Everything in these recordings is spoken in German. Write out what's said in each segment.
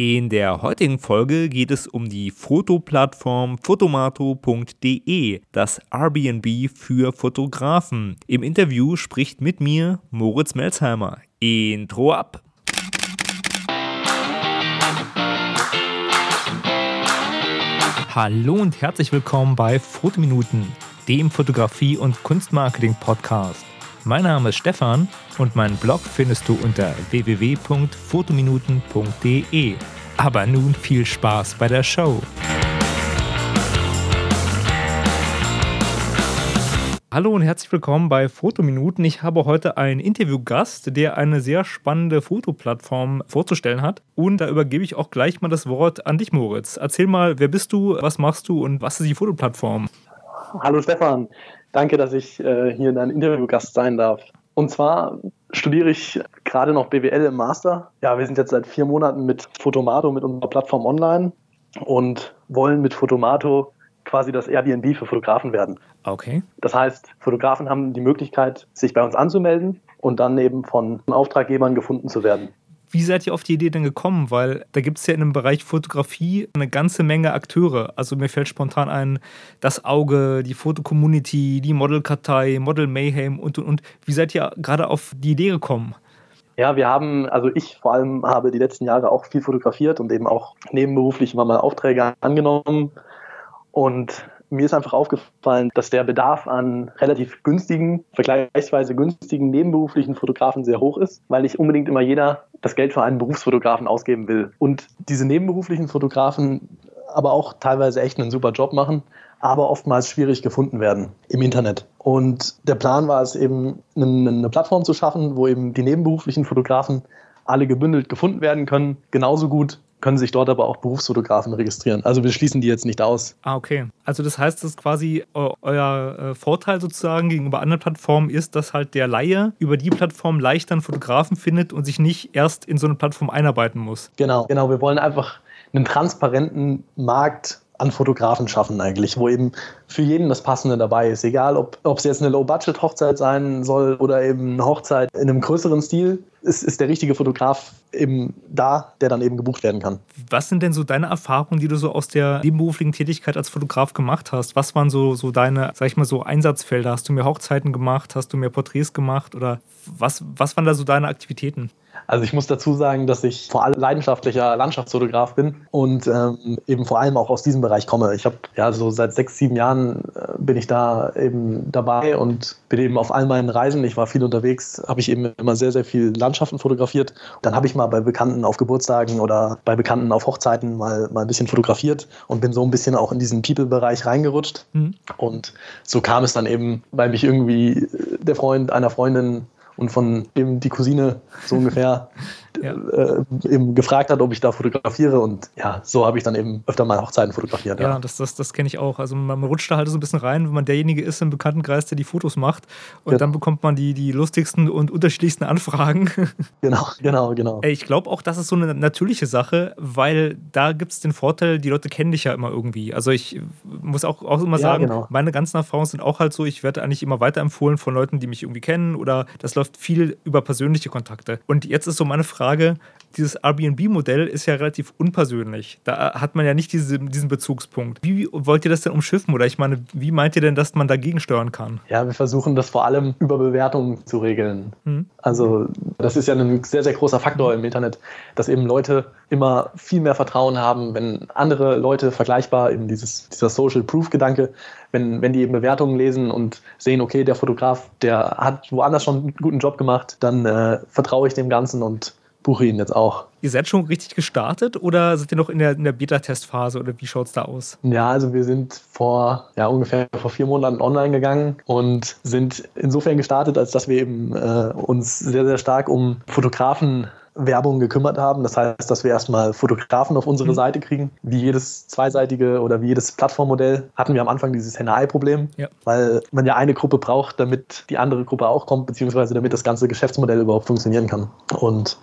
In der heutigen Folge geht es um die Fotoplattform fotomato.de, das Airbnb für Fotografen. Im Interview spricht mit mir Moritz Melzheimer. Intro ab! Hallo und herzlich willkommen bei Fotominuten, dem Fotografie- und Kunstmarketing-Podcast. Mein Name ist Stefan und meinen Blog findest du unter www.fotominuten.de. Aber nun viel Spaß bei der Show. Hallo und herzlich willkommen bei Fotominuten. Ich habe heute einen Interviewgast, der eine sehr spannende Fotoplattform vorzustellen hat. Und da übergebe ich auch gleich mal das Wort an dich, Moritz. Erzähl mal, wer bist du, was machst du und was ist die Fotoplattform? Hallo Stefan. Danke, dass ich äh, hier dein Interviewgast sein darf. Und zwar studiere ich gerade noch BWL im Master. Ja, wir sind jetzt seit vier Monaten mit Fotomato, mit unserer Plattform online und wollen mit Fotomato quasi das Airbnb für Fotografen werden. Okay. Das heißt, Fotografen haben die Möglichkeit, sich bei uns anzumelden und dann eben von Auftraggebern gefunden zu werden. Wie seid ihr auf die Idee denn gekommen? Weil da gibt es ja in dem Bereich Fotografie eine ganze Menge Akteure. Also mir fällt spontan ein, das Auge, die Fotocommunity, die Modelkartei, Model Mayhem und und und. Wie seid ihr gerade auf die Idee gekommen? Ja, wir haben, also ich vor allem habe die letzten Jahre auch viel fotografiert und eben auch nebenberuflich immer mal Aufträge angenommen. Und mir ist einfach aufgefallen, dass der Bedarf an relativ günstigen, vergleichsweise günstigen nebenberuflichen Fotografen sehr hoch ist, weil nicht unbedingt immer jeder das Geld für einen Berufsfotografen ausgeben will. Und diese nebenberuflichen Fotografen aber auch teilweise echt einen super Job machen, aber oftmals schwierig gefunden werden im Internet. Und der Plan war es eben, eine Plattform zu schaffen, wo eben die nebenberuflichen Fotografen alle gebündelt gefunden werden können, genauso gut können sich dort aber auch Berufsfotografen registrieren. Also wir schließen die jetzt nicht aus. Ah, okay. Also das heißt, dass quasi euer äh, Vorteil sozusagen gegenüber anderen Plattformen ist, dass halt der Laie über die Plattform leichter einen Fotografen findet und sich nicht erst in so eine Plattform einarbeiten muss. Genau, genau. Wir wollen einfach einen transparenten Markt an Fotografen schaffen eigentlich, wo eben für jeden das Passende dabei ist. Egal, ob es jetzt eine Low-Budget-Hochzeit sein soll oder eben eine Hochzeit in einem größeren Stil, ist, ist der richtige Fotograf eben da, der dann eben gebucht werden kann. Was sind denn so deine Erfahrungen, die du so aus der nebenberuflichen Tätigkeit als Fotograf gemacht hast? Was waren so, so deine, sag ich mal, so Einsatzfelder? Hast du mehr Hochzeiten gemacht? Hast du mehr Porträts gemacht? Oder was, was waren da so deine Aktivitäten? Also ich muss dazu sagen, dass ich vor allem leidenschaftlicher Landschaftsfotograf bin und ähm, eben vor allem auch aus diesem Bereich komme. Ich habe ja so seit sechs, sieben Jahren äh, bin ich da eben dabei und bin eben auf all meinen Reisen, ich war viel unterwegs, habe ich eben immer sehr, sehr viel Landschaften fotografiert. Dann habe ich mal bei Bekannten auf Geburtstagen oder bei Bekannten auf Hochzeiten mal, mal ein bisschen fotografiert und bin so ein bisschen auch in diesen People-Bereich reingerutscht. Mhm. Und so kam es dann eben, weil mich irgendwie der Freund einer Freundin und von eben die Cousine so ungefähr ja. äh, eben gefragt hat, ob ich da fotografiere. Und ja, so habe ich dann eben öfter mal Hochzeiten fotografiert. Ja, ja. das, das, das kenne ich auch. Also man rutscht da halt so ein bisschen rein, wenn man derjenige ist im Bekanntenkreis, der die Fotos macht. Und ja. dann bekommt man die, die lustigsten und unterschiedlichsten Anfragen. Genau, genau, genau. Ich glaube auch, das ist so eine natürliche Sache, weil da gibt es den Vorteil, die Leute kennen dich ja immer irgendwie. Also ich muss auch, auch immer sagen, genau. meine ganzen Erfahrungen sind auch halt so, ich werde eigentlich immer weiterempfohlen von Leuten, die mich irgendwie kennen oder das läuft viel über persönliche Kontakte. Und jetzt ist so meine Frage, dieses Airbnb-Modell ist ja relativ unpersönlich. Da hat man ja nicht diese, diesen Bezugspunkt. Wie wollt ihr das denn umschiffen? Oder ich meine, wie meint ihr denn, dass man dagegen steuern kann? Ja, wir versuchen das vor allem über Bewertungen zu regeln. Mhm. Also das ist ja ein sehr, sehr großer Faktor im Internet, dass eben Leute immer viel mehr Vertrauen haben, wenn andere Leute vergleichbar, eben dieses, dieser Social Proof-Gedanke, wenn, wenn die eben Bewertungen lesen und sehen, okay, der Fotograf, der hat woanders schon einen guten Job gemacht, dann äh, vertraue ich dem Ganzen und buche ihn jetzt auch. Ihr seid schon richtig gestartet oder seid ihr noch in der, in der Beta-Testphase oder wie schaut es da aus? Ja, also wir sind vor ja, ungefähr vor vier Monaten online gegangen und sind insofern gestartet, als dass wir eben äh, uns sehr, sehr stark um Fotografen Werbung gekümmert haben. Das heißt, dass wir erstmal Fotografen auf unsere mhm. Seite kriegen. Wie jedes zweiseitige oder wie jedes Plattformmodell hatten wir am Anfang dieses Henne-Ei-Problem, ja. weil man ja eine Gruppe braucht, damit die andere Gruppe auch kommt, beziehungsweise damit das ganze Geschäftsmodell überhaupt funktionieren kann. Und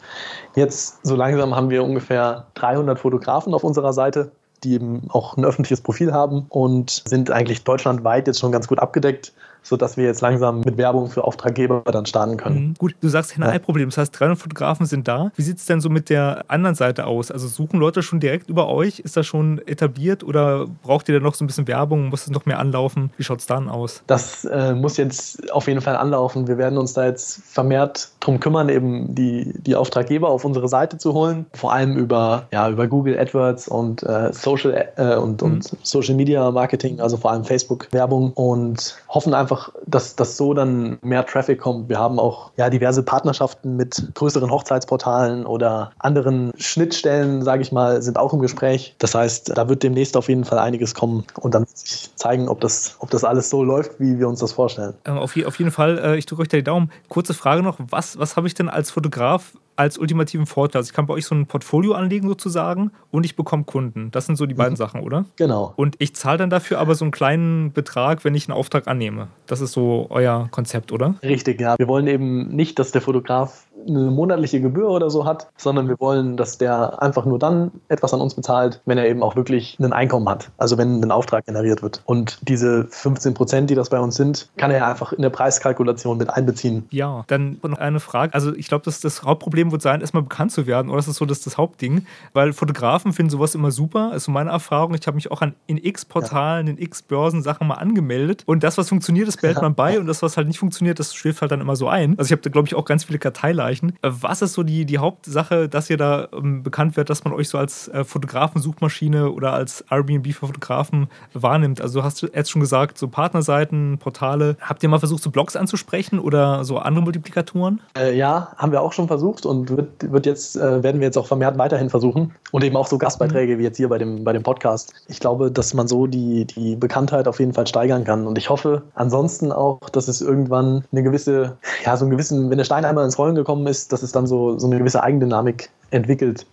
jetzt so langsam haben wir ungefähr 300 Fotografen auf unserer Seite die eben auch ein öffentliches Profil haben und sind eigentlich deutschlandweit jetzt schon ganz gut abgedeckt sodass wir jetzt langsam mit Werbung für Auftraggeber dann starten können. Mhm. Gut, du sagst Henne-Ei-Problem, das heißt 300 Fotografen sind da. Wie sieht es denn so mit der anderen Seite aus? Also suchen Leute schon direkt über euch? Ist das schon etabliert oder braucht ihr da noch so ein bisschen Werbung? Muss es noch mehr anlaufen? Wie schaut es dann aus? Das äh, muss jetzt auf jeden Fall anlaufen. Wir werden uns da jetzt vermehrt drum kümmern, eben die, die Auftraggeber auf unsere Seite zu holen. Vor allem über, ja, über Google AdWords und äh, Social äh, und, mhm. und Social Media Marketing, also vor allem Facebook-Werbung und hoffen einfach, dass, dass so dann mehr Traffic kommt. Wir haben auch ja, diverse Partnerschaften mit größeren Hochzeitsportalen oder anderen Schnittstellen, sage ich mal, sind auch im Gespräch. Das heißt, da wird demnächst auf jeden Fall einiges kommen und dann wird sich zeigen, ob das, ob das alles so läuft, wie wir uns das vorstellen. Ähm, auf, je, auf jeden Fall, äh, ich drücke euch da die Daumen. Kurze Frage noch, was, was habe ich denn als Fotograf als ultimativen Vorteil. Also ich kann bei euch so ein Portfolio anlegen sozusagen und ich bekomme Kunden. Das sind so die beiden mhm. Sachen, oder? Genau. Und ich zahle dann dafür aber so einen kleinen Betrag, wenn ich einen Auftrag annehme. Das ist so euer Konzept, oder? Richtig, ja. Wir wollen eben nicht, dass der Fotograf eine monatliche Gebühr oder so hat, sondern wir wollen, dass der einfach nur dann etwas an uns bezahlt, wenn er eben auch wirklich ein Einkommen hat. Also wenn ein Auftrag generiert wird. Und diese 15 Prozent, die das bei uns sind, kann er einfach in der Preiskalkulation mit einbeziehen. Ja, dann noch eine Frage. Also ich glaube, das, das Hauptproblem wird sein, erstmal bekannt zu werden. Oder das ist so das, das Hauptding. Weil Fotografen finden sowas immer super. Das ist so meine Erfahrung. Ich habe mich auch an, in X-Portalen, ja. in X-Börsen Sachen mal angemeldet. Und das, was funktioniert, das behält ja. man bei. Und das, was halt nicht funktioniert, das schläft halt dann immer so ein. Also ich habe da, glaube ich, auch ganz viele Karteileichen erreichen. Äh, was ist so die, die Hauptsache, dass ihr da ähm, bekannt wird, dass man euch so als äh, Fotografensuchmaschine oder als Airbnb für Fotografen wahrnimmt? Also hast du jetzt schon gesagt, so Partnerseiten, Portale. Habt ihr mal versucht, so Blogs anzusprechen oder so andere Multiplikatoren? Äh, ja, haben wir auch schon versucht und wird, wird jetzt, äh, werden wir jetzt auch vermehrt weiterhin versuchen. Und eben auch so Gastbeiträge mhm. wie jetzt hier bei dem, bei dem Podcast. Ich glaube, dass man so die, die Bekanntheit auf jeden Fall steigern kann. Und ich hoffe ansonsten auch, dass es irgendwann eine gewisse, ja, so einen gewissen, wenn der Stein einmal ins Rollen gekommen gekommen ist, dass es dann so, so eine gewisse Eigendynamik entwickelt.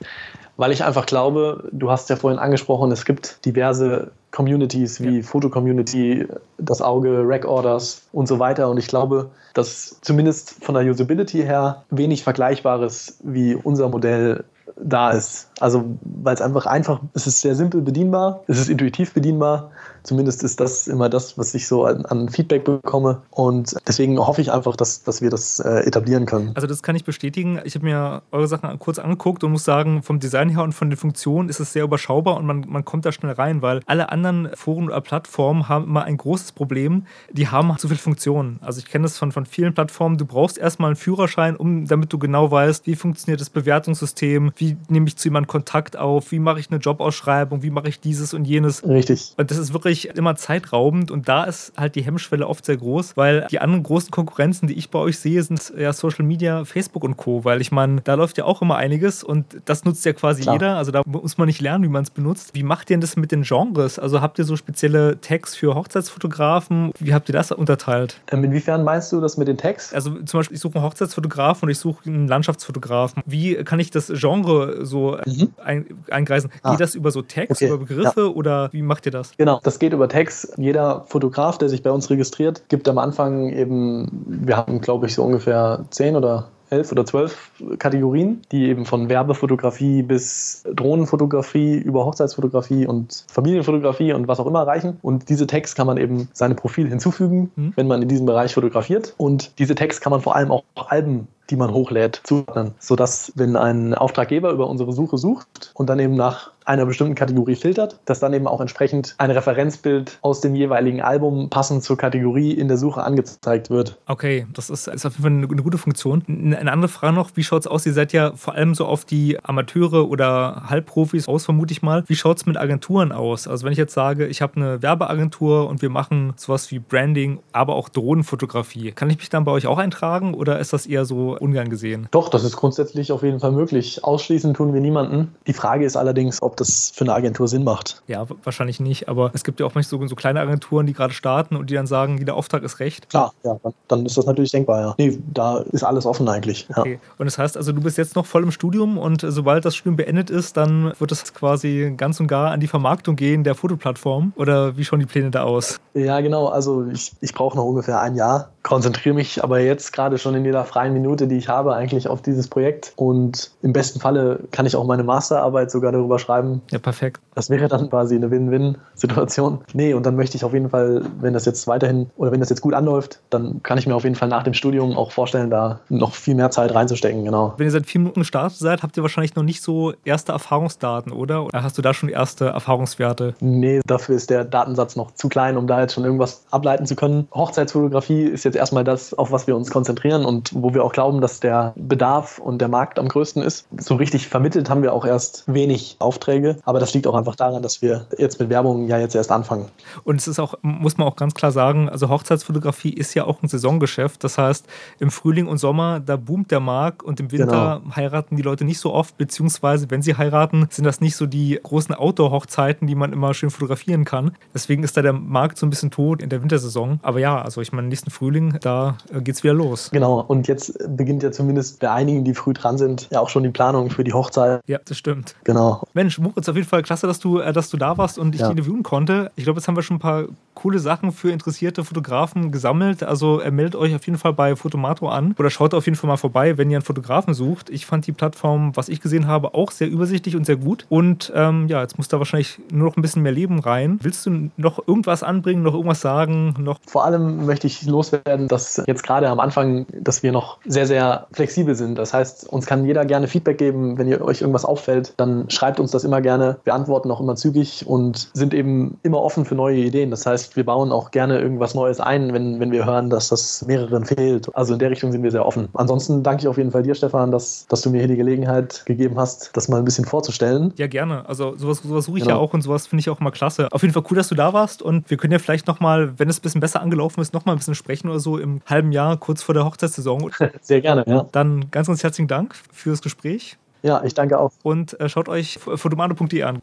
Weil ich einfach glaube, du hast ja vorhin angesprochen, es gibt diverse Communities wie ja. Foto-Community, das Auge, Rack-Orders und so weiter. Und ich glaube, dass zumindest von der Usability her wenig Vergleichbares wie unser Modell da ist. Also weil es einfach einfach, es ist sehr simpel bedienbar, es ist intuitiv bedienbar Zumindest ist das immer das, was ich so an, an Feedback bekomme. Und deswegen hoffe ich einfach, dass, dass wir das äh, etablieren können. Also das kann ich bestätigen. Ich habe mir eure Sachen kurz angeguckt und muss sagen, vom Design her und von den Funktionen ist es sehr überschaubar und man, man kommt da schnell rein, weil alle anderen Foren oder Plattformen haben immer ein großes Problem. Die haben zu viele Funktionen. Also ich kenne das von, von vielen Plattformen. Du brauchst erstmal einen Führerschein, um, damit du genau weißt, wie funktioniert das Bewertungssystem, wie nehme ich zu jemandem Kontakt auf, wie mache ich eine Jobausschreibung, wie mache ich dieses und jenes. Richtig. Und das ist wirklich wirklich immer zeitraubend und da ist halt die Hemmschwelle oft sehr groß, weil die anderen großen Konkurrenzen, die ich bei euch sehe, sind ja Social Media, Facebook und Co. Weil ich meine, da läuft ja auch immer einiges und das nutzt ja quasi Klar. jeder. Also da muss man nicht lernen, wie man es benutzt. Wie macht ihr denn das mit den Genres? Also habt ihr so spezielle Tags für Hochzeitsfotografen? Wie habt ihr das unterteilt? Ähm, inwiefern meinst du das mit den Tags? Also zum Beispiel, ich suche einen Hochzeitsfotografen und ich suche einen Landschaftsfotografen. Wie kann ich das Genre so mhm. ein, eingreisen? Ah. Geht das über so Tags, okay. über Begriffe ja. oder wie macht ihr das? Genau, das geht über Tags. Jeder Fotograf, der sich bei uns registriert, gibt am Anfang eben, wir haben glaube ich so ungefähr zehn oder elf oder zwölf Kategorien, die eben von Werbefotografie bis Drohnenfotografie über Hochzeitsfotografie und Familienfotografie und was auch immer reichen. Und diese Tags kann man eben seinem Profil hinzufügen, mhm. wenn man in diesem Bereich fotografiert. Und diese Tags kann man vor allem auch Alben die man hochlädt, zuordnen, sodass, wenn ein Auftraggeber über unsere Suche sucht und dann eben nach einer bestimmten Kategorie filtert, dass dann eben auch entsprechend ein Referenzbild aus dem jeweiligen Album passend zur Kategorie in der Suche angezeigt wird. Okay, das ist, ist auf jeden Fall eine, eine gute Funktion. Eine andere Frage noch, wie schaut es aus? Ihr seid ja vor allem so auf die Amateure oder Halbprofis aus, vermute ich mal. Wie schaut es mit Agenturen aus? Also wenn ich jetzt sage, ich habe eine Werbeagentur und wir machen sowas wie Branding, aber auch Drohnenfotografie, kann ich mich dann bei euch auch eintragen oder ist das eher so ungern gesehen? Doch, das ist grundsätzlich auf jeden Fall möglich. Ausschließen tun wir niemanden. Die Frage ist allerdings, ob das für eine Agentur Sinn macht. Ja, wahrscheinlich nicht. Aber es gibt ja auch manchmal so, so kleine Agenturen, die gerade starten und die dann sagen, jeder Auftrag ist recht. Klar, ja, dann ist das natürlich denkbar, ja. Nee, da ist alles offen eigentlich. Okay. Ja. Und das heißt also, du bist jetzt noch voll im Studium und sobald das Studium beendet ist, dann wird es quasi ganz und gar an die Vermarktung gehen der Fotoplattform. Oder wie schauen die Pläne da aus? Ja, genau. Also ich, ich brauche noch ungefähr ein Jahr konzentriere mich aber jetzt gerade schon in jeder freien Minute, die ich habe, eigentlich auf dieses Projekt. Und im besten Falle kann ich auch meine Masterarbeit sogar darüber schreiben. Ja, perfekt. Das wäre dann quasi eine Win-Win-Situation. Nee, und dann möchte ich auf jeden Fall, wenn das jetzt weiterhin oder wenn das jetzt gut anläuft, dann kann ich mir auf jeden Fall nach dem Studium auch vorstellen, da noch viel mehr Zeit reinzustecken, genau. Wenn ihr seit vier Minuten gestartet seid, habt ihr wahrscheinlich noch nicht so erste Erfahrungsdaten, oder? Oder hast du da schon erste Erfahrungswerte? Nee, dafür ist der Datensatz noch zu klein, um da jetzt schon irgendwas ableiten zu können. Hochzeitsfotografie ist jetzt erstmal das, auf was wir uns konzentrieren und wo wir auch glauben, dass der Bedarf und der Markt am größten ist. So richtig vermittelt haben wir auch erst wenig Aufträge, aber das liegt auch einfach daran, dass wir jetzt mit Werbung ja jetzt erst anfangen. Und es ist auch, muss man auch ganz klar sagen, also Hochzeitsfotografie ist ja auch ein Saisongeschäft. Das heißt, im Frühling und Sommer, da boomt der Markt und im Winter genau. heiraten die Leute nicht so oft, beziehungsweise wenn sie heiraten, sind das nicht so die großen Outdoor-Hochzeiten, die man immer schön fotografieren kann. Deswegen ist da der Markt so ein bisschen tot in der Wintersaison. Aber ja, also ich meine, nächsten Frühling, da äh, geht's wieder los. Genau, und jetzt beginnt ja zumindest bei einigen, die früh dran sind, ja auch schon die Planung für die Hochzeit. Ja, das stimmt. Genau. Mensch, Moritz, auf jeden Fall klasse, dass du, äh, dass du da warst und ich ja. dich interviewen konnte. Ich glaube, jetzt haben wir schon ein paar coole Sachen für interessierte Fotografen gesammelt. Also äh, meldet euch auf jeden Fall bei Fotomato an oder schaut auf jeden Fall mal vorbei, wenn ihr einen Fotografen sucht. Ich fand die Plattform, was ich gesehen habe, auch sehr übersichtlich und sehr gut. Und ähm, ja, jetzt muss da wahrscheinlich nur noch ein bisschen mehr Leben rein. Willst du noch irgendwas anbringen, noch irgendwas sagen? Noch? Vor allem möchte ich loswerden, dass jetzt gerade am Anfang, dass wir noch sehr, sehr flexibel sind. Das heißt, uns kann jeder gerne Feedback geben, wenn ihr euch irgendwas auffällt, dann schreibt uns das immer gerne. Wir antworten auch immer zügig und sind eben immer offen für neue Ideen. Das heißt, wir bauen auch gerne irgendwas Neues ein, wenn, wenn wir hören, dass das mehreren fehlt. Also in der Richtung sind wir sehr offen. Ansonsten danke ich auf jeden Fall dir, Stefan, dass, dass du mir hier die Gelegenheit gegeben hast, das mal ein bisschen vorzustellen. Ja, gerne. Also sowas, sowas suche ich genau. ja auch und sowas finde ich auch immer klasse. Auf jeden Fall cool, dass du da warst und wir können ja vielleicht nochmal, wenn es ein bisschen besser angelaufen ist, nochmal ein bisschen sprechen oder so im halben Jahr, kurz vor der Hochzeitssaison. Sehr gerne, ja. Dann ganz, ganz herzlichen Dank fürs Gespräch. Ja, ich danke auch. Und äh, schaut euch fotomano.de an.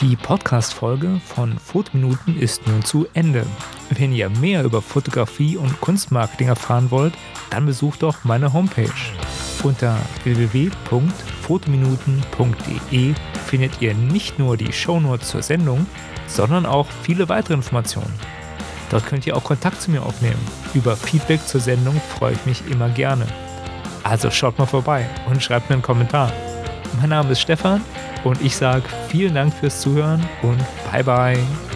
Die Podcast-Folge von Fotominuten ist nun zu Ende. Wenn ihr mehr über Fotografie und Kunstmarketing erfahren wollt, dann besucht doch meine Homepage. Unter www.fotominuten.de findet ihr nicht nur die Shownotes zur Sendung, sondern auch viele weitere Informationen. Dort könnt ihr auch Kontakt zu mir aufnehmen. Über Feedback zur Sendung freue ich mich immer gerne. Also schaut mal vorbei und schreibt mir einen Kommentar. Mein Name ist Stefan und ich sage vielen Dank fürs Zuhören und bye bye.